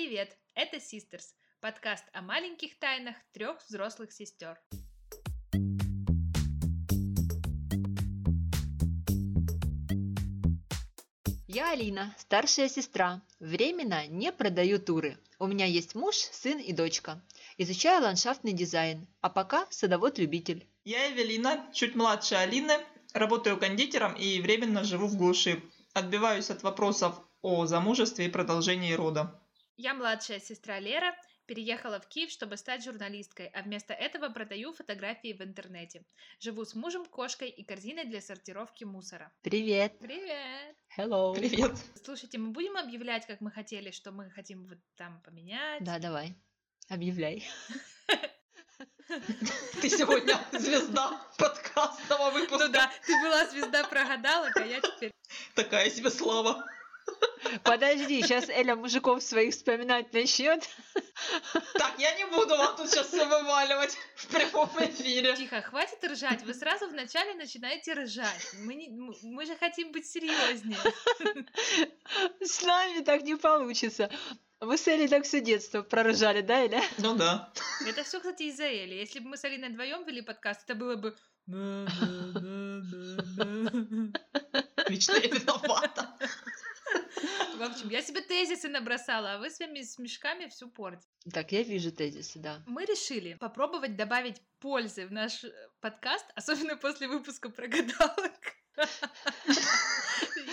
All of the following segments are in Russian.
Привет, это Sisters, подкаст о маленьких тайнах трех взрослых сестер. Я Алина, старшая сестра. Временно не продаю туры. У меня есть муж, сын и дочка. Изучаю ландшафтный дизайн, а пока садовод-любитель. Я Эвелина, чуть младше Алины, работаю кондитером и временно живу в глуши. Отбиваюсь от вопросов о замужестве и продолжении рода. Я младшая сестра Лера, переехала в Киев, чтобы стать журналисткой, а вместо этого продаю фотографии в интернете. Живу с мужем, кошкой и корзиной для сортировки мусора. Привет. Привет! Hello. Привет. Слушайте, мы будем объявлять, как мы хотели, что мы хотим вот там поменять? Да, давай. Объявляй. Ты сегодня звезда подкастного выпуска. Ну да, ты была звезда прогадалок, а я теперь... Такая себе слава. Подожди, сейчас Эля мужиков своих вспоминать начнет. Так, я не буду вам тут сейчас все вываливать в прямом эфире. Тихо, хватит ржать. Вы сразу вначале начинаете ржать. Мы, не, мы же хотим быть серьезнее. С нами так не получится. Мы с Элей так все детство проржали, да, Эля? Ну да. Это все, кстати, из-за Эли. Если бы мы с Алиной вдвоем вели подкаст, это было бы... Вечно я виновата. В общем, я себе тезисы набросала, а вы своими смешками всю портите. Так, я вижу тезисы, да. Мы решили попробовать добавить пользы в наш э, подкаст, особенно после выпуска про гадалок.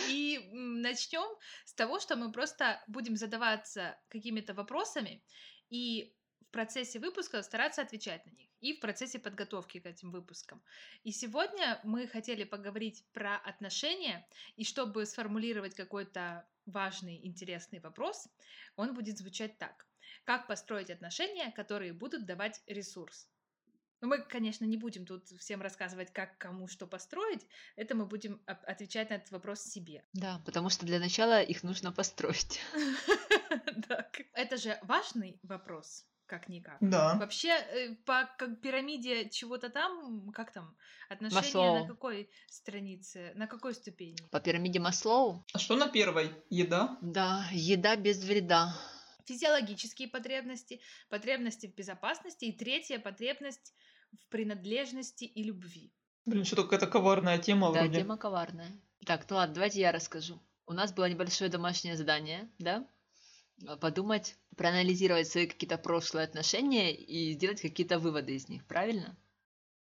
И начнем с того, что мы просто будем задаваться какими-то вопросами и процессе выпуска стараться отвечать на них и в процессе подготовки к этим выпускам. И сегодня мы хотели поговорить про отношения, и чтобы сформулировать какой-то важный, интересный вопрос, он будет звучать так. Как построить отношения, которые будут давать ресурс? Ну, мы, конечно, не будем тут всем рассказывать, как кому что построить. Это мы будем отвечать на этот вопрос себе. Да, потому что для начала их нужно построить. Это же важный вопрос, как-никак. Да. Вообще, э, по как пирамиде чего-то там, как там, отношения Маслоу. на какой странице, на какой ступени? По пирамиде Маслоу, А что на первой? Еда? да, еда без вреда. Физиологические потребности, потребности в безопасности и третья потребность в принадлежности и любви. Блин, что какая-то коварная тема Да, вроде. тема коварная. Так, ну ладно, давайте я расскажу. У нас было небольшое домашнее задание, да? А, Подумать, проанализировать свои какие-то прошлые отношения и сделать какие-то выводы из них, правильно?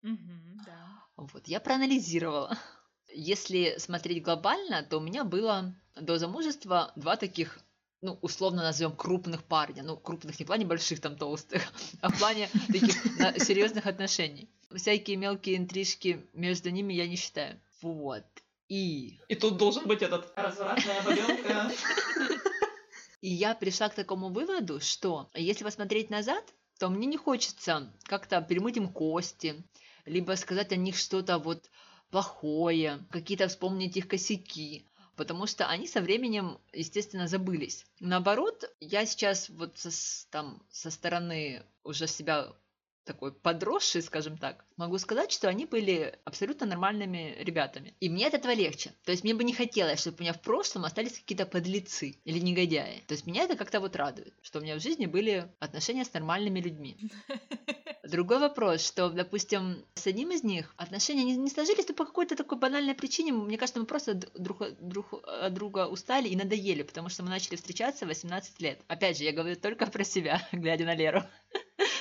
Мгм, да. Вот, я проанализировала. Если смотреть глобально, то у меня было до замужества два таких, ну, условно назовем крупных парня. Ну, крупных не в плане больших там толстых, а в плане таких серьезных отношений. Всякие мелкие интрижки между ними я не считаю. Вот. И И тут должен быть этот развратная бабёнка. И я пришла к такому выводу, что если посмотреть назад, то мне не хочется как-то перемыть им кости, либо сказать о них что-то вот плохое, какие-то вспомнить их косяки, потому что они со временем, естественно, забылись. Наоборот, я сейчас вот со, там, со стороны уже себя такой подросший, скажем так, могу сказать, что они были абсолютно нормальными ребятами. И мне от этого легче. То есть мне бы не хотелось, чтобы у меня в прошлом остались какие-то подлецы или негодяи. То есть меня это как-то вот радует, что у меня в жизни были отношения с нормальными людьми. Другой вопрос, что, допустим, с одним из них отношения не, не сложились но по какой-то такой банальной причине. Мне кажется, мы просто друг, друг от друга устали и надоели, потому что мы начали встречаться в 18 лет. Опять же, я говорю только про себя, глядя на Леру.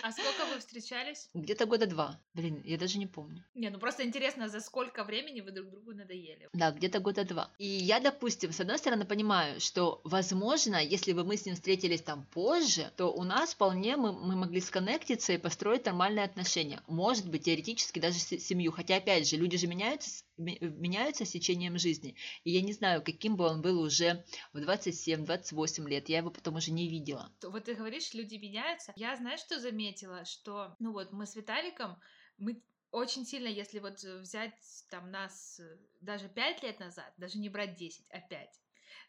А сколько вы встречались? Где-то года два. Блин, я даже не помню. Не, ну просто интересно, за сколько времени вы друг другу надоели? Да, где-то года два. И я, допустим, с одной стороны понимаю, что, возможно, если бы мы с ним встретились там позже, то у нас вполне мы, мы могли сконнектиться и построить нормальные отношения. Может быть, теоретически даже семью. Хотя, опять же, люди же меняются, меняются с течением жизни. И я не знаю, каким бы он был уже в 27-28 лет. Я его потом уже не видела. Вот ты говоришь, люди меняются. Я, знаешь, что заметила? Что, ну вот, мы с Виталиком, мы очень сильно, если вот взять там нас э, даже 5 лет назад, даже не брать 10, а 5,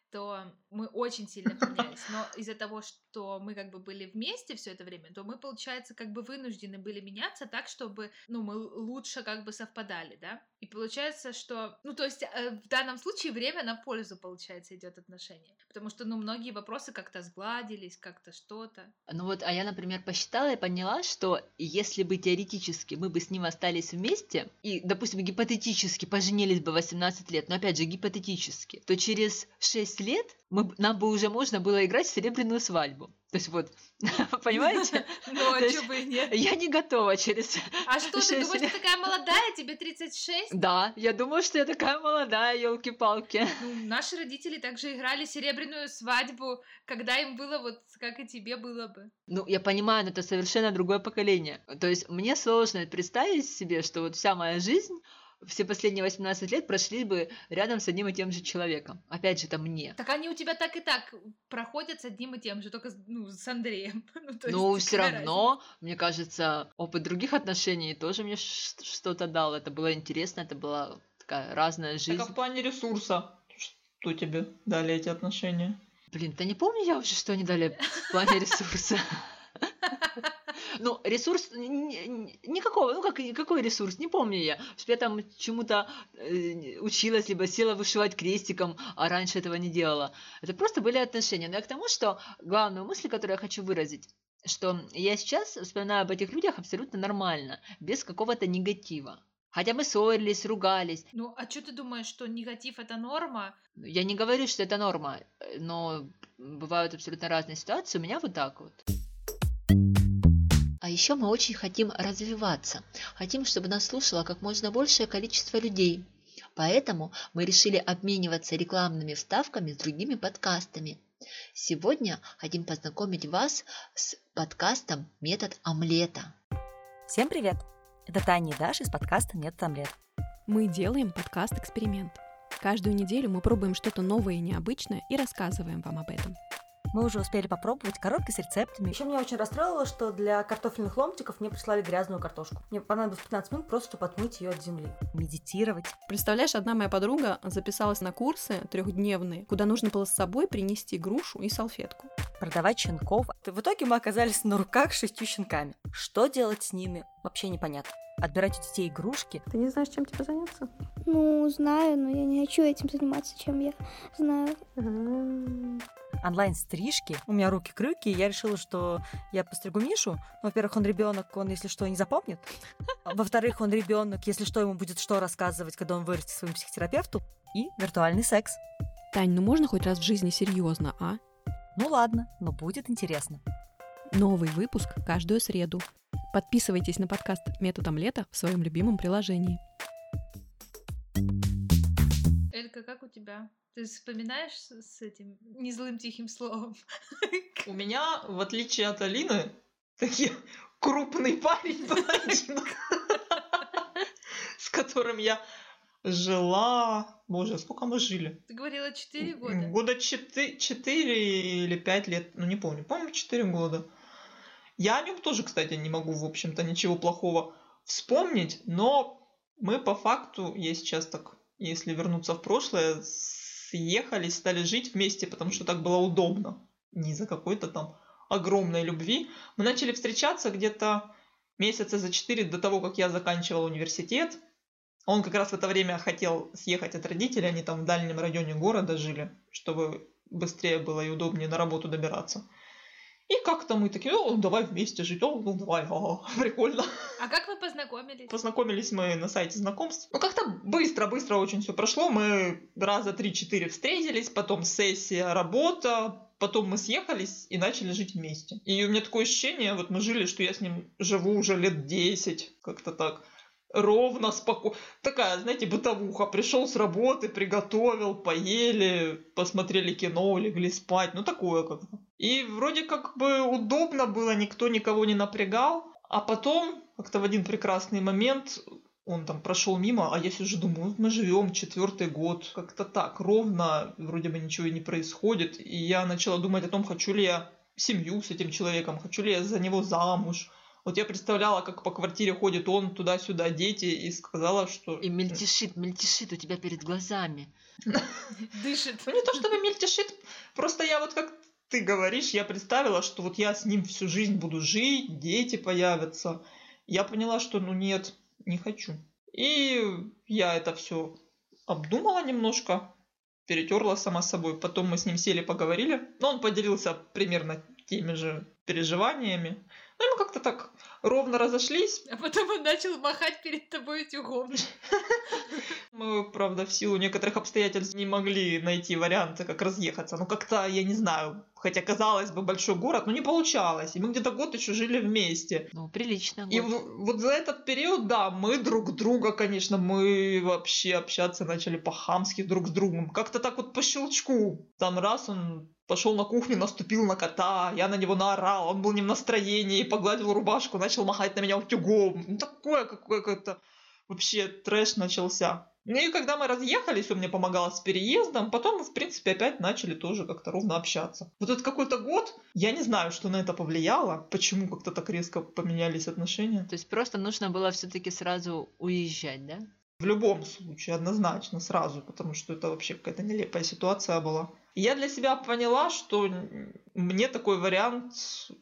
что мы очень сильно поменялись. Но из-за того, что мы как бы были вместе все это время, то мы, получается, как бы вынуждены были меняться так, чтобы, ну, мы лучше как бы совпадали, да? И получается, что, ну, то есть э, в данном случае время на пользу, получается, идет отношение. Потому что, ну, многие вопросы как-то сгладились, как-то что-то. Ну вот, а я, например, посчитала и поняла, что если бы теоретически мы бы с ним остались вместе, и, допустим, гипотетически поженились бы 18 лет, но опять же гипотетически, то через 6 лет мы, нам бы уже можно было играть в серебряную свадьбу. То есть вот, понимаете? Ну, а что бы и нет? Я не готова через... А что, ты думаешь, ты такая молодая, тебе 36? Да, я думаю, что я такая молодая, елки палки Ну, наши родители также играли серебряную свадьбу, когда им было вот как и тебе было бы. Ну, я понимаю, но это совершенно другое поколение. То есть мне сложно представить себе, что вот вся моя жизнь все последние 18 лет прошли бы рядом с одним и тем же человеком. Опять же, это мне. Так они у тебя так и так проходят с одним и тем же, только ну, с Андреем. ну, ну все равно, разница? мне кажется, опыт других отношений тоже мне что-то дал. Это было интересно, это была такая разная жизнь. Так а в плане ресурса, что тебе дали эти отношения? Блин, да не помню я уже, что они дали в плане ресурса. Ну, ресурс никакого, ну как, какой ресурс, не помню я. Я там чему-то э, училась, либо села вышивать крестиком, а раньше этого не делала. Это просто были отношения. Но я к тому, что главную мысль, которую я хочу выразить, что я сейчас вспоминаю об этих людях абсолютно нормально, без какого-то негатива. Хотя мы ссорились, ругались. Ну, а что ты думаешь, что негатив это норма? Я не говорю, что это норма, но бывают абсолютно разные ситуации. У меня вот так вот. Еще мы очень хотим развиваться. Хотим, чтобы нас слушало как можно большее количество людей. Поэтому мы решили обмениваться рекламными вставками с другими подкастами. Сегодня хотим познакомить вас с подкастом «Метод омлета». Всем привет! Это Таня и Даша из подкаста «Метод омлет». Мы делаем подкаст-эксперимент. Каждую неделю мы пробуем что-то новое и необычное и рассказываем вам об этом – мы уже успели попробовать коробки с рецептами. Еще меня очень расстроило, что для картофельных ломтиков мне прислали грязную картошку. Мне понадобилось 15 минут просто, чтобы отмыть ее от земли. Медитировать. Представляешь, одна моя подруга записалась на курсы трехдневные, куда нужно было с собой принести грушу и салфетку. Продавать щенков. В итоге мы оказались на руках с шестью щенками. Что делать с ними, вообще непонятно отбирать у детей игрушки. Ты не знаешь, чем тебе заняться? Ну, знаю, но я не хочу этим заниматься, чем я знаю. Онлайн-стрижки. У меня руки-крюки, и я решила, что я постригу Мишу. Во-первых, он ребенок, он, если что, не запомнит. Во-вторых, он ребенок, если что, ему будет что рассказывать, когда он вырастет своему психотерапевту. И виртуальный секс. Тань, ну можно хоть раз в жизни серьезно, а? Ну ладно, но будет интересно. Новый выпуск каждую среду. Подписывайтесь на подкаст «Методом лета» в своем любимом приложении. Ты вспоминаешь с этим незлым тихим словом? У меня, в отличие от Алины, такие крупный парень был один, с которым я жила... Боже, сколько мы жили? Ты говорила 4 года? Года 4, 4 или 5 лет, ну не помню, по-моему, 4 года. Я о нем тоже, кстати, не могу, в общем-то, ничего плохого вспомнить, но мы по факту, я сейчас так, если вернуться в прошлое, съехались, стали жить вместе, потому что так было удобно. Не за какой-то там огромной любви. Мы начали встречаться где-то месяца за четыре до того, как я заканчивала университет. Он как раз в это время хотел съехать от родителей, они там в дальнем районе города жили, чтобы быстрее было и удобнее на работу добираться. И как-то мы такие, ну, давай вместе жить, о, ну, давай, о, прикольно. А как вы познакомились? Познакомились мы на сайте знакомств. Ну, как-то быстро-быстро очень все прошло. Мы раза три-четыре встретились, потом сессия, работа, потом мы съехались и начали жить вместе. И у меня такое ощущение, вот мы жили, что я с ним живу уже лет 10, как-то так ровно, спокойно. Такая, знаете, бытовуха. Пришел с работы, приготовил, поели, посмотрели кино, легли спать. Ну, такое как-то. И вроде как бы удобно было, никто никого не напрягал. А потом, как-то в один прекрасный момент, он там прошел мимо, а я сижу, думаю, мы живем четвертый год, как-то так, ровно, вроде бы ничего и не происходит. И я начала думать о том, хочу ли я семью с этим человеком, хочу ли я за него замуж, Вот я представляла, как по квартире ходит он туда-сюда, дети, и сказала, что... И мельтешит, мельтешит у тебя перед глазами. Дышит. Ну не то чтобы мельтешит, просто я вот как ты говоришь, я представила, что вот я с ним всю жизнь буду жить, дети появятся. Я поняла, что ну нет, не хочу. И я это все обдумала немножко, перетерла сама собой. Потом мы с ним сели, поговорили. Но он поделился примерно теми же переживаниями. Ну, мы как-то так ровно разошлись. А потом он начал махать перед тобой утюгом. Мы, правда, в силу некоторых обстоятельств не могли найти варианты, как разъехаться. Ну, как-то, я не знаю, хотя, казалось бы, большой город, но не получалось. И мы где-то год еще жили вместе. Ну, прилично. И год. в- вот за этот период, да, мы друг друга, конечно, мы вообще общаться начали по-хамски друг с другом. Как-то так вот по щелчку. Там раз он пошел на кухню, наступил на кота, я на него наорал, он был не в настроении, погладил рубашку, начал махать на меня утюгом. Ну, такое какое-то вообще трэш начался. Ну и когда мы разъехались, он мне помогал с переездом, потом мы, в принципе, опять начали тоже как-то ровно общаться. Вот этот какой-то год, я не знаю, что на это повлияло, почему как-то так резко поменялись отношения. То есть просто нужно было все-таки сразу уезжать, да? В любом случае, однозначно, сразу, потому что это вообще какая-то нелепая ситуация была. Я для себя поняла, что мне такой вариант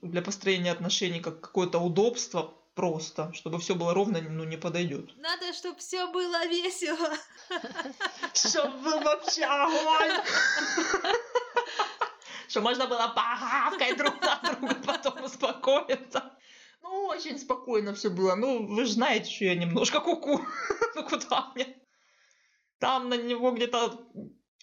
для построения отношений, как какое-то удобство просто, чтобы все было ровно, ну, не подойдет. Надо, чтобы все было весело. Чтобы был вообще огонь! Что можно было погавкать друг на друга, потом успокоиться. Ну, очень спокойно все было. Ну, вы же знаете, что я немножко куку. Ну, куда мне? Там на него где-то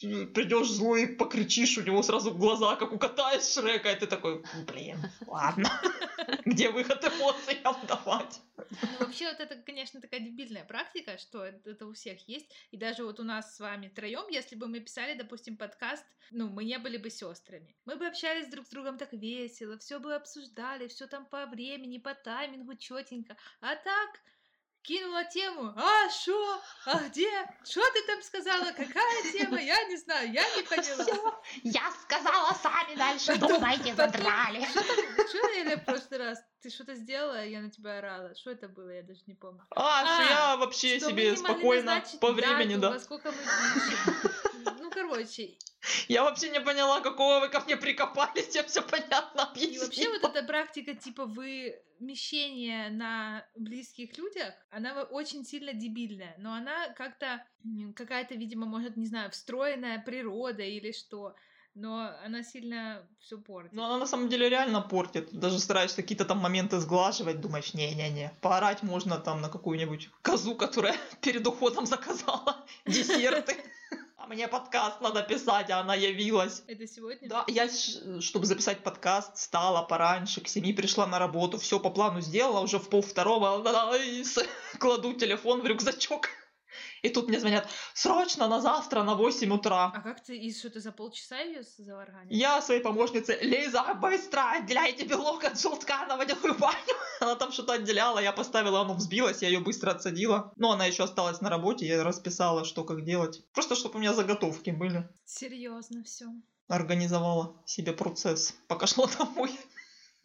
придешь злой, покричишь, у него сразу глаза, как у кота из Шрека, и ты такой, блин, ладно. Где выход эмоциям давать? Ну, вообще, вот это, конечно, такая дебильная практика, что это у всех есть. И даже вот у нас с вами троем, если бы мы писали, допустим, подкаст, ну, мы не были бы сестрами. Мы бы общались друг с другом так весело, все бы обсуждали, все там по времени, по таймингу четенько. А так, кинула тему, а шо, а где, что ты там сказала, какая тема, я не знаю, я не поняла. Я сказала, сами дальше думайте, задрали. Что я в прошлый раз? Ты что-то сделала, я на тебя орала. Что это было, я даже не помню. А, что А, я вообще Что мы себе не могли спокойно по времени, дату, да. Во сколько мы. Ну, короче, Я вообще не поняла, какого вы ко мне прикопались, я все понятно и вообще объяснила. вот эта практика типа вымещения на близких людях, она очень сильно дебильная, но она как-то какая-то, видимо, может, не знаю, встроенная природа или что, но она сильно все портит. Но она на самом деле реально портит. Даже стараешься какие-то там моменты сглаживать, думаешь, не-не-не, поорать можно там на какую-нибудь козу, которая перед уходом заказала десерты. Мне подкаст надо писать, а она явилась. Это сегодня? Да, я, чтобы записать подкаст, встала пораньше, к семи пришла на работу, все по плану сделала, уже в пол второго кладу телефон в рюкзачок. И тут мне звонят, срочно на завтра на 8 утра. А как ты, и что ты за полчаса ее заварганил? Я своей помощнице, Лиза, быстро отделяйте белок от желтка на водяную баню. Она там что-то отделяла, я поставила, оно взбилось, я ее быстро отсадила. Но она еще осталась на работе, я расписала, что как делать. Просто, чтобы у меня заготовки были. Серьезно все. Организовала себе процесс, пока шла домой.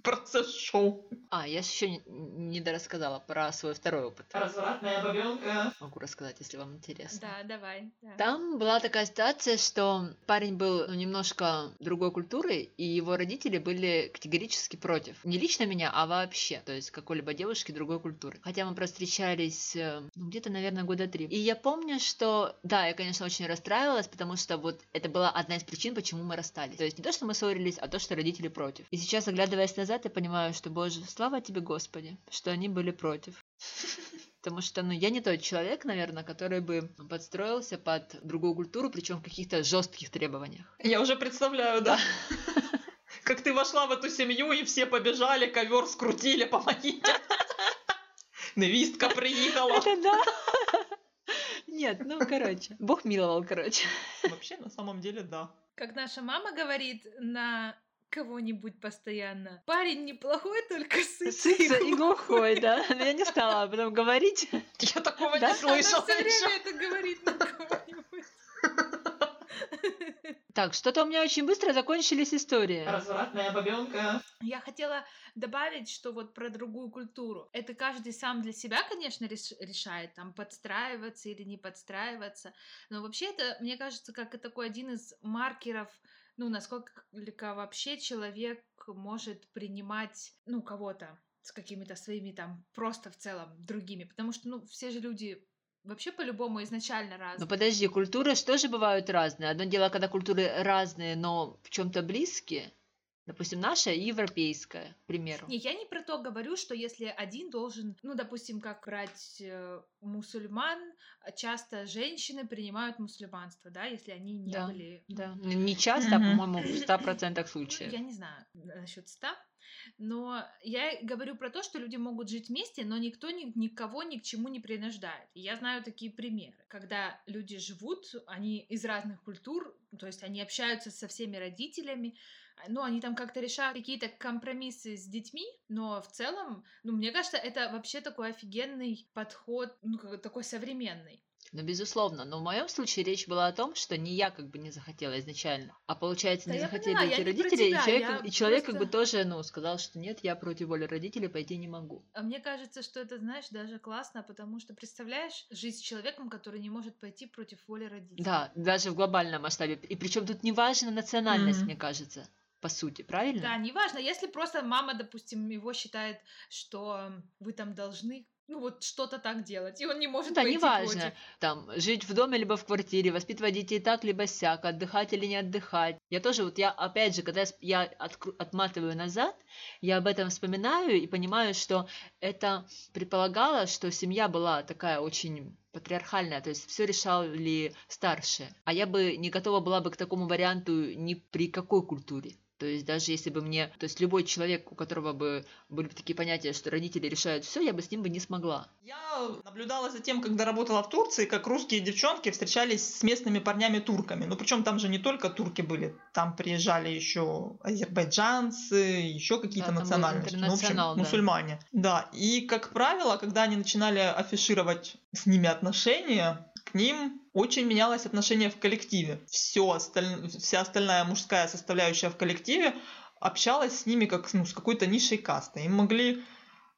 Процесс шоу. А, я еще не, не дорассказала про свой второй опыт. Развратная бабенка. Могу рассказать, если вам интересно. Да, давай. да. Там была такая ситуация, что парень был ну, немножко другой культуры, и его родители были категорически против. Не лично меня, а вообще. То есть какой-либо девушки другой культуры. Хотя мы просто встречались э, ну, где-то, наверное, года три. И я помню, что, да, я, конечно, очень расстраивалась, потому что вот это была одна из причин, почему мы расстались. То есть не то, что мы ссорились, а то, что родители против. И сейчас, оглядываясь назад, я понимаю, что, боже, слава тебе, Господи, что они были против. Потому что, ну, я не тот человек, наверное, который бы подстроился под другую культуру, причем в каких-то жестких требованиях. Я уже представляю, да. Как ты вошла в эту семью, и все побежали, ковер скрутили, помогите. Невистка приехала. Это да. Нет, ну, короче. Бог миловал, короче. Вообще, на самом деле, да. Как наша мама говорит на кого-нибудь постоянно. Парень неплохой, только сытый. Сыца и глухой, да. Но я не стала об этом говорить. Я такого Да? не слышала Она все еще. время это говорит на кого-нибудь. Так, что-то у меня очень быстро закончились истории. Развратная бабенка. Я хотела добавить, что вот про другую культуру. Это каждый сам для себя, конечно, реш- решает, там, подстраиваться или не подстраиваться. Но вообще это, мне кажется, как и такой один из маркеров, ну, насколько вообще человек может принимать, ну, кого-то с какими-то своими там просто в целом другими. Потому что, ну, все же люди вообще по-любому изначально разные. Ну подожди, культуры же тоже бывают разные. Одно дело, когда культуры разные, но в чем-то близкие. Допустим, наша и европейская, к примеру. Не, я не про то говорю, что если один должен, ну, допустим, как брать э, мусульман, часто женщины принимают мусульманство, да, если они не Да, были... Да. Н- Не часто, Мгм. по-моему, в 100% Ну, случаев. я не знаю насчет ста, но я говорю про то, что люди могут жить вместе, но никто ни- никого ни к чему не принуждает. И я знаю такие примеры, когда люди живут, они из разных культур, то есть они общаются со всеми родителями, ну, они там как-то решают какие-то компромиссы с детьми, но в целом, ну, мне кажется, это вообще такой офигенный подход, ну, такой современный. Ну, безусловно. Но в моем случае речь была о том, что не я как бы не захотела изначально, а получается Да не захотели поняла, эти родители, тебя, и человек, и человек как бы просто- тоже, ну, сказал, что нет, я против воли родителей, пойти не могу. А мне кажется, что это, знаешь, даже классно, потому что, представляешь, жить с человеком, который не может пойти против воли родителей. Да, даже в глобальном масштабе. И причем тут не важна национальность, Мгм. мне кажется, по сути, правильно? Да, неважно, если просто мама, допустим, его считает, что вы там должны, ну вот что-то так делать, и он не может да, пойти неважно. против. Там, жить в доме либо в квартире, воспитывать детей так, либо сяк, отдыхать или не отдыхать. Я тоже, вот я, опять же, когда я откру- отматываю назад, я об этом вспоминаю и понимаю, что это предполагало, что семья была такая очень патриархальная, то есть все решали старшие. А я бы не готова была бы к такому варианту ни при какой культуре. То есть даже если бы мне, то есть любой человек, у которого бы были бы такие понятия, что родители решают все, я бы с ним бы не смогла. Я наблюдала за тем, когда работала в Турции, как русские девчонки встречались с местными парнями-турками. Ну, причем там же не только турки были, там приезжали еще азербайджанцы, еще какие-то Да, национальности. Ну, в общем, да. мусульмане. Да, и, как правило, когда они начинали афишировать с ними отношения, к ним очень менялось отношение в коллективе. Все осталь... Вся остальная мужская составляющая в коллективе общалась с ними как ну, с какой-то низшей кастой. Им могли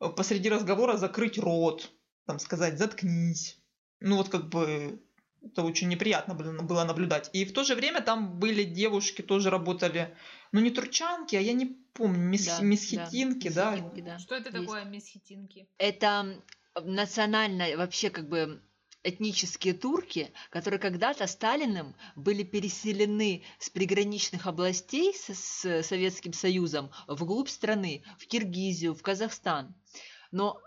э, посреди разговора закрыть рот, там сказать «заткнись». Ну вот как бы это очень неприятно было, наблюдать. И в то же время там были девушки, тоже работали, ну не турчанки, а я не помню, мис... Да, месхетинки, да. месхетинки, да. Что это есть. такое, мисс Хитинки? это национально вообще как бы этнические турки, которые когда-то Сталиным были переселены с приграничных областей с, с Советским Союзом вглубь страны, в Киргизию, в Казахстан. Но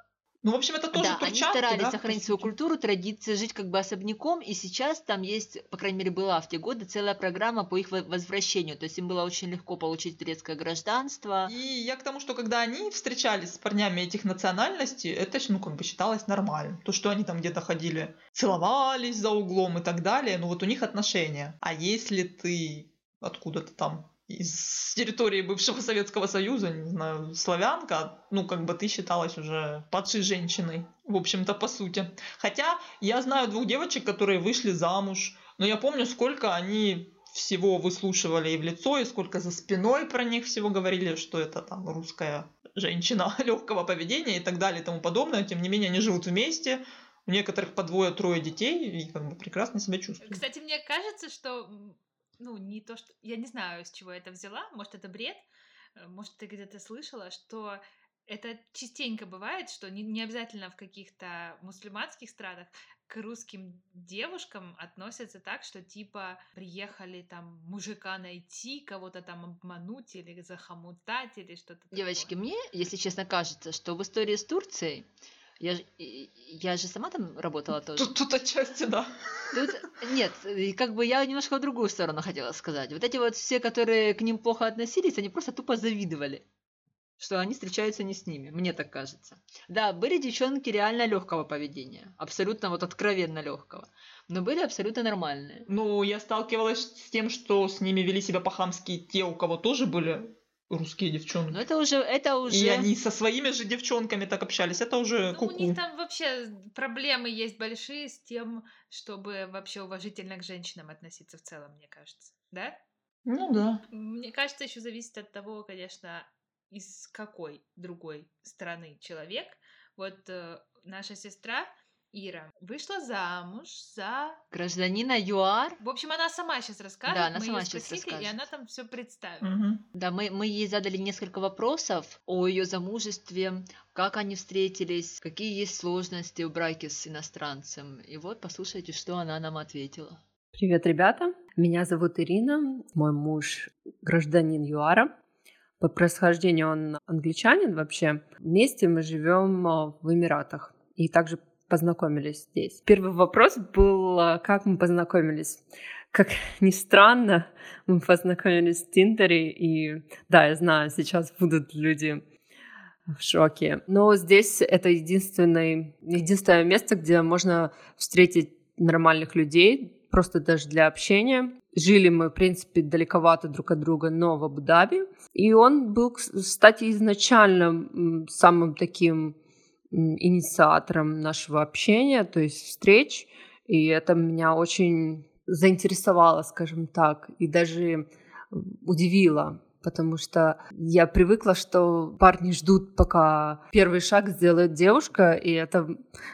Ну, в общем, это тоже да, они турчанки, старались да, сохранить свою культуру, традиции, жить как бы особняком, и сейчас там есть, по крайней мере, была в те годы целая программа по их во- возвращению. То есть им было очень легко получить турецкое гражданство. И я к тому, что когда они встречались с парнями этих национальностей, это, ну, как бы считалось нормальным. То, что они там где-то ходили, целовались за углом и так далее, ну, вот у них отношения. А если ты откуда-то там из территории бывшего Советского Союза, не знаю, славянка, ну, как бы ты считалась уже падшей женщиной, в общем-то, по сути. Хотя я знаю двух девочек, которые вышли замуж, но я помню, сколько они всего выслушивали и в лицо, и сколько за спиной про них всего говорили, что это там русская женщина легкого поведения и так далее и тому подобное. Тем не менее, они живут вместе, у некоторых по двое-трое детей и как бы прекрасно себя чувствуют. Кстати, мне кажется, что, ну, не то, что... Я не знаю, с чего я это взяла, может, это бред, э, может, ты где-то слышала, что это частенько бывает, что не, не обязательно в каких-то мусульманских странах к русским девушкам относятся так, что типа приехали там мужика найти, кого-то там обмануть или захомутать или что-то Девочки, такое. мне, если честно, кажется, что в истории с Турцией, я, я же сама там работала тоже. Тут, тут отчасти, да. Тут, нет, как бы я немножко в другую сторону хотела сказать. Вот эти вот все, которые к ним плохо относились, они просто тупо завидовали, что они встречаются не с ними, мне так кажется. Да, были девчонки реально легкого поведения, абсолютно вот откровенно легкого, но были абсолютно нормальные. Ну, я сталкивалась с тем, что с ними вели себя по-хамски те, у кого тоже были русские девчонки. Но это уже, это уже... И они со своими же девчонками так общались. Это уже Ну, у куку. них там вообще проблемы есть большие с тем, чтобы вообще уважительно к женщинам относиться в целом, мне кажется. Да? Ну да. Мне кажется, еще зависит от того, конечно, из какой другой страны человек. Вот э, наша сестра Ира вышла замуж за... Гражданина ЮАР. В общем, она сама сейчас расскажет. Да, она мы сама её щас спросили, и расскажет. она там все представит. Мгм. Да, мы, мы ей задали несколько вопросов о ее замужестве, как они встретились, какие есть сложности в браке с иностранцем. И вот послушайте, что она нам ответила. Привет, ребята. Меня зовут Ирина. Мой муж гражданин ЮАРа. По происхождению он англичанин вообще. Вместе мы живем а, в Эмиратах. И также познакомились здесь. Первый вопрос был, а, как мы познакомились. Как ни странно, мы познакомились в Тиндере. И да, я знаю, сейчас будут люди в шоке. Но здесь это единственное, единственное место, где можно встретить нормальных людей, просто даже для общения. Жили мы, в принципе, далековато друг от друга, но в Абу-Даби. И он был, кстати, изначально самым таким инициатором нашего общения, то есть встреч. И это меня очень заинтересовало, скажем так, и даже удивило, потому что я привыкла, что парни ждут, пока первый шаг сделает девушка, и это,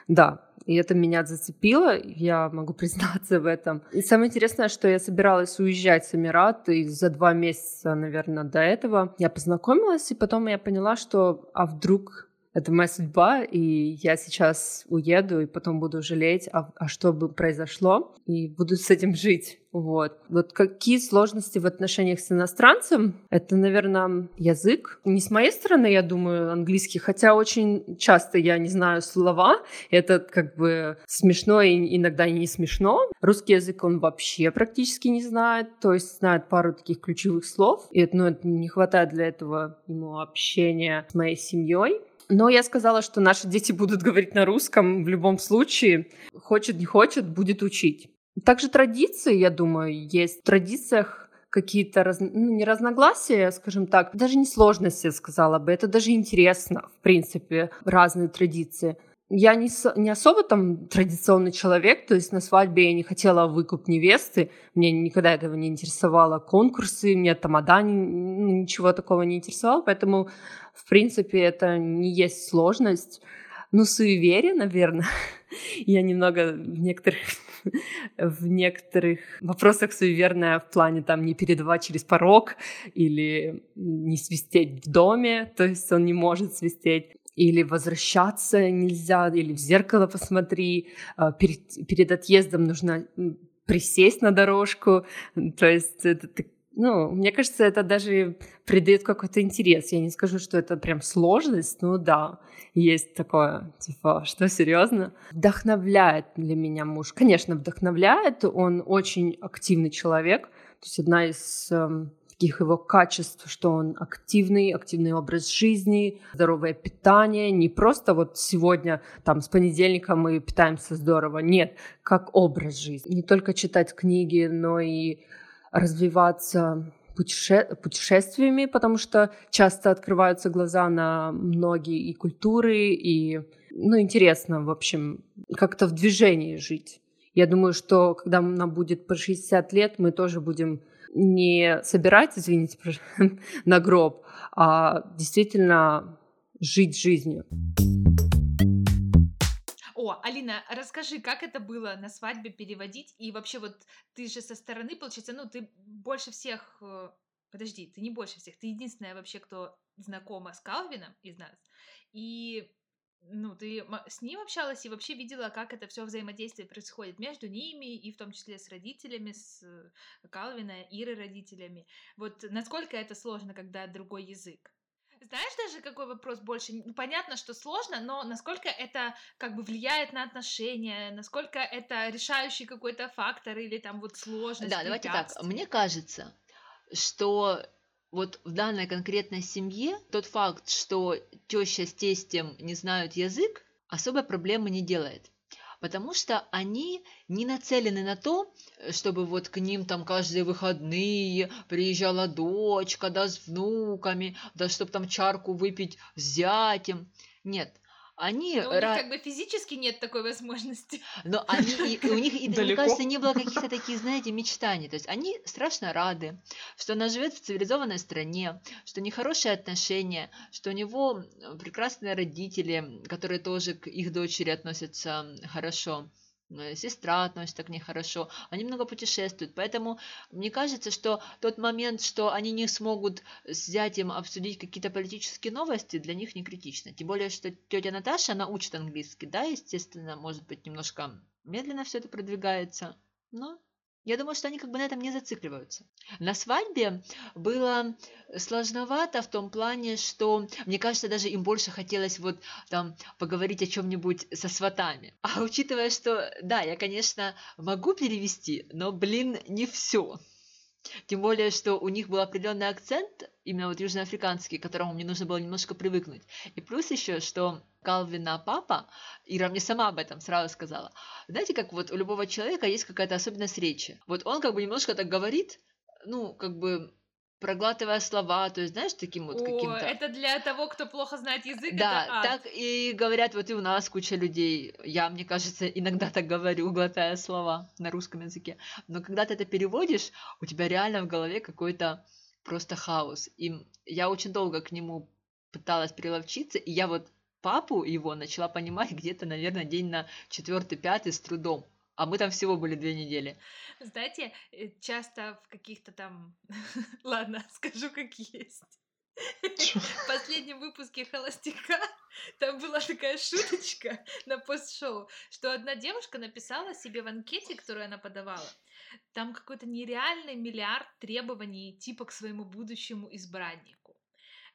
да, и это меня зацепило, я могу признаться в этом. И самое интересное, что я собиралась уезжать с Эмират, и за два месяца, наверное, до этого я познакомилась, и потом я поняла, что а вдруг это моя судьба, и я сейчас уеду, и потом буду жалеть, а, а что бы произошло, и буду с этим жить. Вот. Вот какие сложности в отношениях с иностранцем? Это, наверное, язык. Не с моей стороны, я думаю, английский, хотя очень часто я не знаю слова. Это как бы смешно и иногда не смешно. Русский язык он вообще практически не знает, то есть знает пару таких ключевых слов. И ну, это не хватает для этого ему общения с моей семьей. Но я сказала, что наши дети будут говорить на русском в любом случае. Хочет, не хочет, будет учить. Также традиции, я думаю, есть. В традициях какие-то, раз, ну, не разногласия, скажем так, даже не сложности, сказала бы, это даже интересно, в принципе, разные традиции. Я не, не особо там традиционный человек, то есть на свадьбе я не хотела выкуп невесты, мне никогда этого не интересовало, конкурсы, мне тамада, ни- ну, ничего такого не интересовало, поэтому, в принципе, это не есть сложность. Ну, суеверие, наверное. Я немного в некоторых, в некоторых вопросах суеверная в плане там не передавать через порог или не свистеть в доме, то есть он не может свистеть или возвращаться нельзя, или в зеркало посмотри, а, перед, перед отъездом нужно присесть на дорожку, то есть это ну, мне кажется, это даже придает какой-то интерес. Я не скажу, что это прям сложность, но да, есть такое, типа, что серьезно? Вдохновляет для меня муж. Конечно, вдохновляет. Он очень активный человек. То есть одна из эм, таких его качеств, что он активный, активный образ жизни, здоровое питание. Не просто вот сегодня, там, с понедельника мы питаемся здорово. Нет, как образ жизни. Не только читать книги, но и развиваться путеше- путешествиями, потому что часто открываются глаза на многие и культуры, и, ну, интересно, в общем, как-то в движении жить. Я думаю, что когда нам будет по 60 лет, мы тоже будем не собирать, извините, на гроб, а действительно жить жизнью. О, Алина, расскажи, как это было на свадьбе переводить? И вообще вот ты же со стороны, получается, ну ты больше всех... э, Подожди, ты не больше всех, ты единственная вообще, кто знакома с Калвином из нас. И ну, ты с ним общалась и вообще видела, как это все взаимодействие происходит между ними, и в том числе с родителями, с э, Калвина, Иры родителями. Вот насколько это сложно, когда другой язык? Знаешь даже, какой вопрос больше? Ну, понятно, что сложно, но насколько это как бы влияет на отношения, насколько это решающий какой-то фактор или там вот сложность, Да, давайте так. Мне кажется, что вот в данной конкретной семье тот факт, что теща с тестем не знают язык, особой проблемы не делает. Потому что они не нацелены на то, чтобы вот к ним там каждые выходные приезжала дочка, да, с внуками, да, чтобы там чарку выпить с зятем. Нет, они... Но у них ра- как бы физически нет такой возможности. Но они, и, у них, и, мне кажется, не было каких-то таких, знаете, мечтаний. То есть они страшно рады, что она живет в цивилизованной стране, что у них хорошие отношения, что у него прекрасные родители, которые тоже к их дочери относятся хорошо. Э, Сестра относится к ней хорошо, они много путешествуют, поэтому мне кажется, что тот момент, что они не смогут с зятем обсудить какие-то политические новости, для них не критично. Тем более, что тетя Наташа, она учит английский, да, естественно, может быть, немножко медленно все это продвигается, но я думаю, что они как бы на этом не зацикливаются. На свадьбе было сложновато в том плане, что, мне кажется, даже им больше хотелось вот там поговорить о чем-нибудь со сватами. А учитывая, что, да, я, конечно, могу перевести, но, блин, не все. Тем более, что у них был определенный акцент, именно вот южноафриканский, к которому мне нужно было немножко привыкнуть. И плюс еще, что Калвина папа, Ира мне сама об этом сразу сказала, знаете, как вот у любого человека есть какая-то особенность речи. Вот он как бы немножко так говорит, ну, как бы проглатывая слова, то есть, знаешь, таким вот О, каким-то... это для того, кто плохо знает язык, Да, это ад. так и говорят вот и у нас куча людей. Я, мне кажется, иногда так говорю, глотая слова на русском языке. Но когда ты это переводишь, у тебя реально в голове какой-то просто хаос. И я очень долго к нему пыталась приловчиться, и я вот папу его начала понимать где-то, наверное, день на четвертый, пятый с трудом. А мы там всего были две недели. Знаете, э, часто в каких-то там... Ладно, скажу как есть. В последнем выпуске «Холостяка» там была такая шуточка на пост-шоу, что одна девушка написала себе в анкете, которую она подавала, там какой-то нереальный миллиард требований типа к своему будущему избраннику.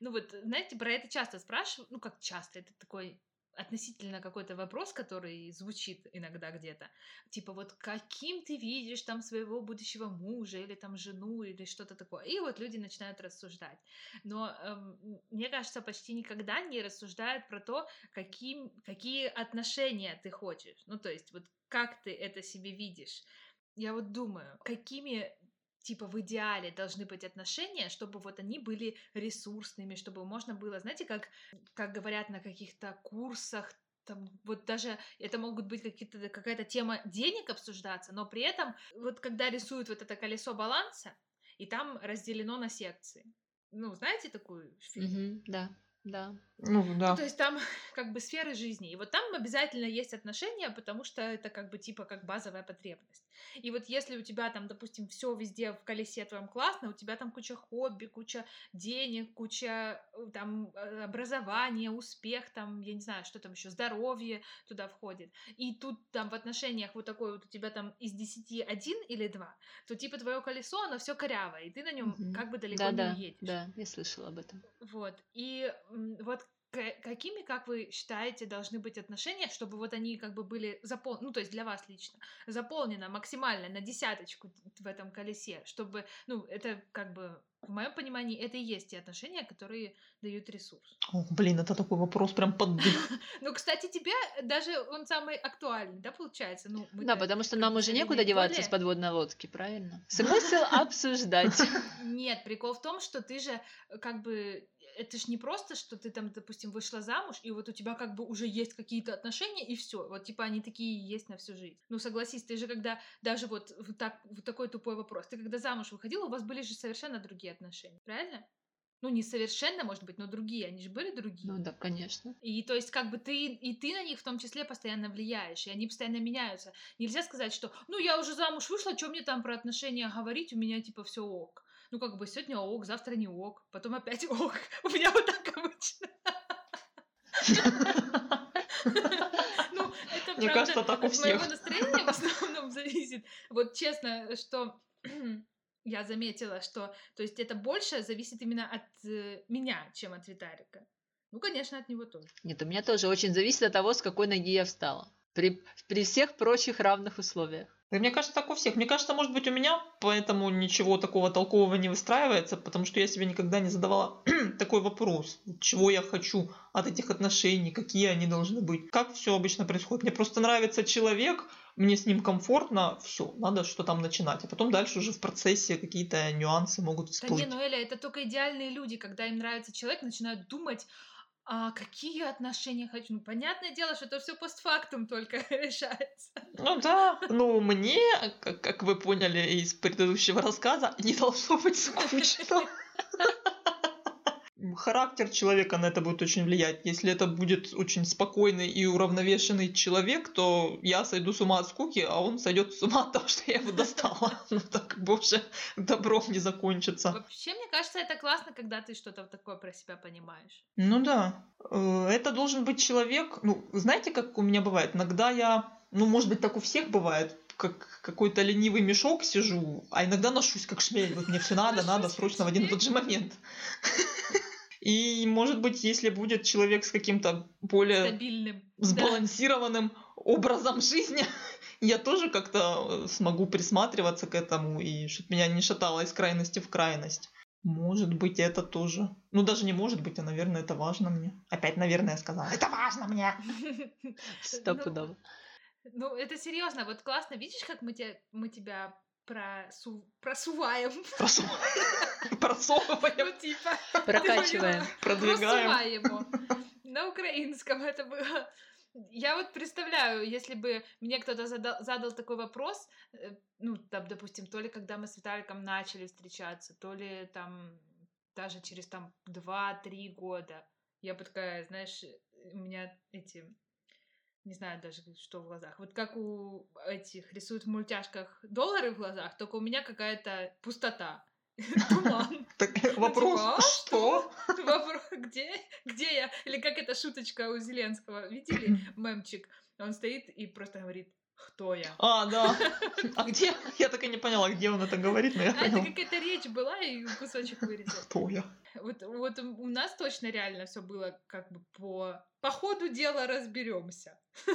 Ну вот, знаете, про это часто спрашивают, ну как часто, это такой относительно какой-то вопрос, который звучит иногда где-то. Типа вот каким ты видишь там своего будущего мужа или там жену или что-то такое. И вот люди начинают рассуждать. Но эм, мне кажется, почти никогда не рассуждают про то, каким, какие отношения ты хочешь. Ну то есть вот как ты это себе видишь. Я вот думаю, какими типа в идеале должны быть отношения, чтобы вот они были ресурсными, чтобы можно было, знаете, как, как говорят на каких-то курсах, там вот даже это могут быть какие-то какая-то тема денег обсуждаться, но при этом вот когда рисуют вот это колесо баланса, и там разделено на секции. Ну, знаете такую фильм? Мгм, да, да. Ну, Ну, да. то есть там как бы сферы жизни. И вот там обязательно есть отношения, потому что это как бы типа как базовая потребность. И вот если у тебя там, допустим, все везде в колесе твоем классно, у тебя там куча хобби, куча денег, куча э, там э, образования, успех, там, я не знаю, что там еще, здоровье туда входит. И тут там в отношениях вот такой вот у тебя там из 10 один или два, то типа твое колесо, оно все корявое, и ты на нем Мгм. как бы далеко Да, не да, уедешь. да, я слышала об этом. Вот. И вот к- какими, как вы считаете, должны быть отношения, чтобы вот они как бы были заполнены, ну, то есть для вас лично, заполнено максимально на десяточку в этом колесе, чтобы, ну, это как бы, в моем понимании, это и есть те отношения, которые дают ресурс. О, блин, это такой вопрос прям под дых. Ну, кстати, тебе даже он самый актуальный, да, получается? Ну, Да, потому что нам уже некуда деваться с подводной лодки, правильно? Смысл обсуждать. Нет, прикол в том, что ты же э, как бы это ж не просто, что ты там, допустим, вышла замуж, и вот у тебя как бы уже есть какие-то отношения, и все. Вот типа они такие есть на всю жизнь. Ну согласись, ты же когда даже вот, вот так вот такой тупой вопрос. Ты когда замуж выходила, у вас были же совершенно другие отношения, правильно? Ну, не совершенно, может быть, но другие, они же были другие. Ну да, конечно. И то есть, как бы ты, и ты на них в том числе постоянно влияешь, и они постоянно меняются. Нельзя сказать, что, ну, я уже замуж вышла, что мне там про отношения говорить, у меня типа все ок. Ну, как бы сегодня ок, завтра не ок, потом опять ок. У меня вот так обычно. Ну, это Мне кажется, так у от моего всех. настроения в основном зависит. Вот честно, что я заметила, что, то есть это больше зависит именно от э, меня, чем от Виталика. Ну, конечно, от него тоже. Нет, у меня тоже очень зависит от того, с какой ноги я встала. При, при всех прочих равных условиях. Да, мне кажется, так у всех. Мне кажется, может быть, у меня поэтому ничего такого толкового не выстраивается, потому что я себе никогда не задавала такой вопрос. Чего я хочу от этих отношений, какие они должны быть. Как все обычно происходит. Мне просто нравится человек, мне с ним комфортно, все, надо что там начинать. А потом дальше уже в процессе какие-то нюансы могут Да всплыть. не, ну Эля, это только идеальные люди, когда им нравится человек, начинают думать, А какие отношения хочу? Ну, понятное дело, что это все постфактум только решается. Ну да, ну мне, как, как вы поняли из предыдущего рассказа, не должно быть скучно. Характер человека на это будет очень влиять. Если это будет очень спокойный и уравновешенный человек, то я сойду с ума от скуки, а он сойдет с ума от того, что я его достала. Ну так как бы уже добром не закончится. Вообще, мне кажется, это классно, когда ты что-то такое про себя понимаешь. Ну да. Э, Это должен быть человек, ну, знаете, как у меня бывает? Иногда я, ну, может быть, так у всех бывает, как какой-то ленивый мешок сижу, а иногда ношусь как шмель. Вот мне все надо, надо срочно в один и тот же момент. И, может быть, если будет человек с каким-то более Стабильным. Да. сбалансированным образом жизни, я тоже как-то э, смогу присматриваться к этому, и чтобы меня не шатало из крайности в крайность. Может быть, это тоже. Ну, даже не может быть, а, наверное, это важно мне. Опять, наверное, я сказала. Это важно мне. Стопудово. Ну, это серьезно, вот классно, видишь, как мы, те, мы тебя просу- просуваем. Просу- Просовываем, Ну, типа, Прокачиваем. продвигаем. просуваємо. На украинском это было. Я вот представляю, если бы мне кто-то задал, задал такой вопрос, э, ну, там, допустим, то ли когда мы с Виталиком начали встречаться, то ли там даже через там 2-3 года, я бы такая, знаешь, у меня эти, не знаю даже, что в глазах. Вот как у этих рисуют в мультяшках доллары в глазах, только у меня какая-то пустота. Туман. Так, вопрос, типа, а что? Вопрос, где, где я? Или как эта шуточка у Зеленского. Видели мемчик? Он стоит и просто говорит, кто я? А, да. А где? Я так и не поняла, где он это говорит, но я А это какая-то речь была, и кусочек вырезал. Кто я? Вот, вот у нас точно реально все было как бы по, по ходу дела разберемся.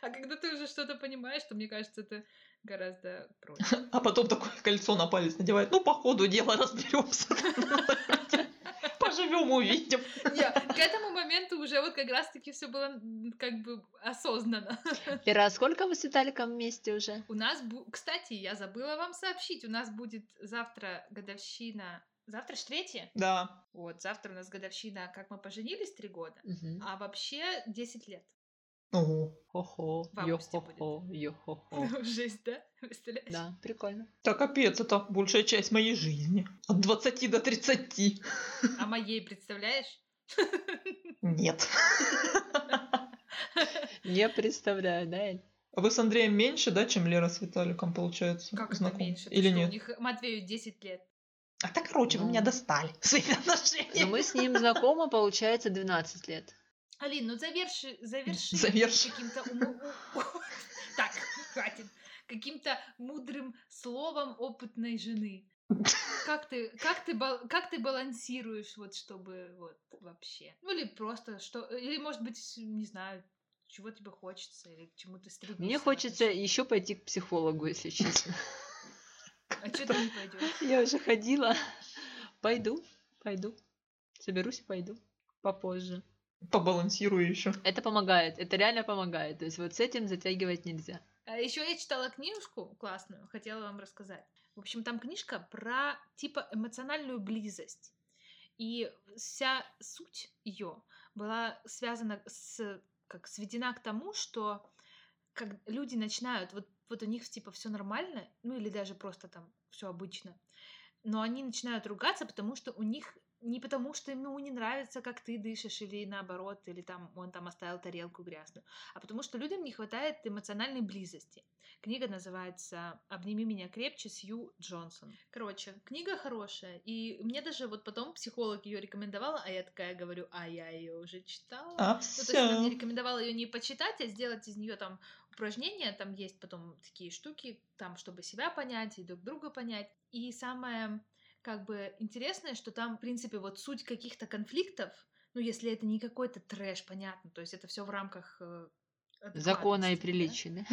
А когда ты уже что-то понимаешь, то мне кажется, это гораздо проще. А потом такое кольцо на палец надевает. Ну, по ходу дела разберемся. Поживем, увидим. Не, к этому моменту уже вот как раз-таки все было как бы осознанно. Ира, а сколько вы с Виталиком вместе уже? У нас, бу- кстати, я забыла вам сообщить, у нас будет завтра годовщина. Завтра ж третье? Да. Вот, завтра у нас годовщина, как мы поженились три года. Мгм. А вообще 10 лет. Хо-хо, йо-хо-хо, йо-хо-хо. Жесть, да? Представляешь? Да, прикольно. Так, капец, это большая часть моей жизни. От 20 до 30. А моей, представляешь? Нет. Не представляю, да, Эль? А вы с Андреем меньше, да, чем Лера с Виталиком, получается? Как это знакомы? меньше? Ты Или что, нет? У них Матвею 10 лет. А так, короче, вы Ну. меня достали своими Но отношениями. мы с ним знакомы, получается, 12 лет. Алин, ну заверши, заверши Заверши. каким-то Так, хватит. Каким-то мудрым словом опытной жены. Как ты, как ты, как ты балансируешь, вот чтобы вот вообще? Ну или просто что, или может быть, не знаю, чего тебе хочется или к чему ты стремишься. Мне хочется еще пойти к психологу, если честно. А что ты не пойдешь? Я уже ходила. Пойду, пойду. Соберусь и пойду. Попозже. Побалансирую еще. Это помогает, это реально помогает. То есть вот с этим затягивать нельзя. А еще я читала книжку классную, хотела вам рассказать. В общем, там книжка про типа эмоциональную близость. И вся суть ее была связана с, как сведена к тому, что как люди начинают, вот, вот у них типа все нормально, ну или даже просто там все обычно, но они начинают ругаться, потому что у них не потому, что ему не нравится, как ты дышишь, или наоборот, или там он там оставил тарелку грязную, а потому что людям не хватает эмоциональной близости. Книга называется «Обними меня крепче» Сью Джонсон. Короче, книга хорошая, и мне даже вот потом психолог ее рекомендовала, а я такая говорю, а я ее уже читала. А, Ну, то есть она мне все. рекомендовала ее не почитать, а сделать из нее там упражнения. Там есть потом такие штуки, там, чтобы себя понять и друг друга понять. И самое как бы интересное, что там, в принципе, вот суть каких-то конфликтов, ну, если это не какой-то трэш, понятно, то есть это все в рамках э, Закона и да? приличия, да?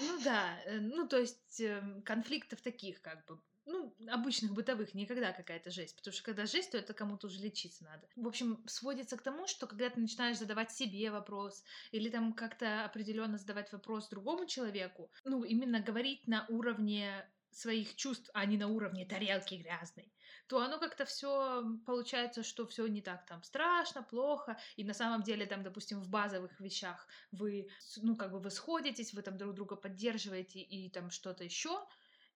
Ну да, э, ну то есть эм, конфликтов таких как бы, ну, обычных бытовых, никогда какая-то жесть. Потому что когда жесть, то это кому-то уже лечиться надо. В общем, сводится к тому, что когда ты начинаешь задавать себе вопрос, или там как-то определенно задавать вопрос другому человеку, ну, именно говорить на уровне своих чувств, а не на уровне тарелки грязной, то оно как-то все получается, что все не так там страшно, плохо, и на самом деле там, допустим, в базовых вещах вы, ну, как бы вы сходитесь, вы там друг друга поддерживаете и там что-то еще,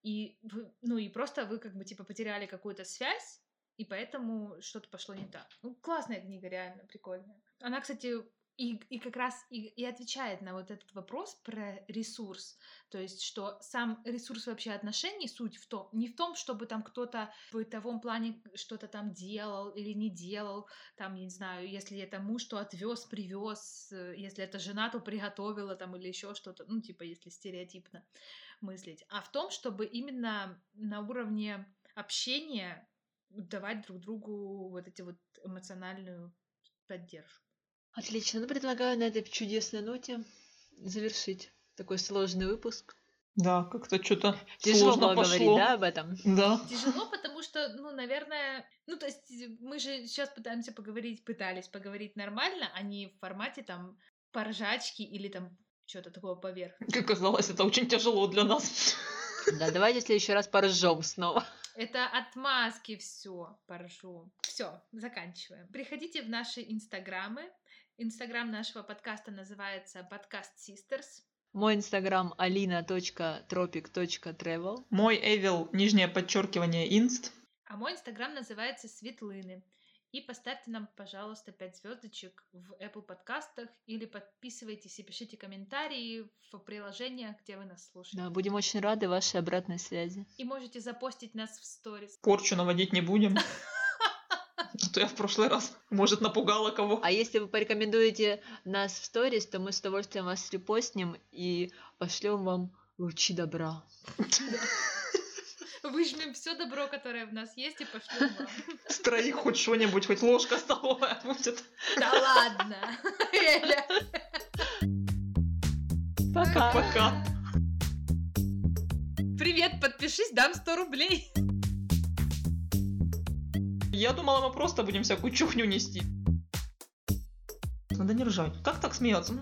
и ну, и просто вы как бы типа потеряли какую-то связь, и поэтому что-то пошло не так. Ну, классная книга, реально, прикольная. Она, кстати, и, и как раз и, и отвечает на вот этот вопрос про ресурс. То есть, что сам ресурс вообще отношений, суть в том, не в том, чтобы там кто-то в бытовом плане что-то там делал или не делал, там, не знаю, если это муж, то отвез, привез, если это жена, то приготовила там или еще что-то, ну, типа, если стереотипно мыслить, а в том, чтобы именно на уровне общения давать друг другу вот эти вот эмоциональную поддержку. Отлично. Ну, предлагаю на этой чудесной ноте завершить такой сложный выпуск. Да, как-то что-то Тяжело сложно было пошло. говорить, да, об этом? Да. Тяжело, потому что, ну, наверное, ну, то есть мы же сейчас пытаемся поговорить, пытались поговорить нормально, а не в формате там поржачки или там что-то такого поверх. Как оказалось, это очень тяжело для нас. Да, давайте в следующий раз поржем снова. Это отмазки все, поржу. Все, заканчиваем. Приходите в наши инстаграмы. Инстаграм нашего подкаста называется подкаст Sisters. Мой инстаграм alina.tropic.travel. Мой Эвил, нижнее подчеркивание, инст. А мой инстаграм называется Светлыны. И поставьте нам, пожалуйста, 5 звездочек в Apple подкастах или подписывайтесь и пишите комментарии в приложениях, где вы нас слушаете. Да, будем очень рады вашей обратной связи. И можете запостить нас в сторис. Порчу наводить не будем. А то я в прошлый раз, может, напугала кого. А если вы порекомендуете нас в сторис, то мы с удовольствием вас репостнем и пошлем вам лучи добра. Выжмем все добро, которое в нас есть, и пошлем вам. С троих хоть что-нибудь, хоть ложка столовая будет. Да ладно. Пока. Пока. Привет, подпишись, дам 100 рублей. Я думала, мы просто будем всякую чухню нести. Надо не ржать. Как так смеяться?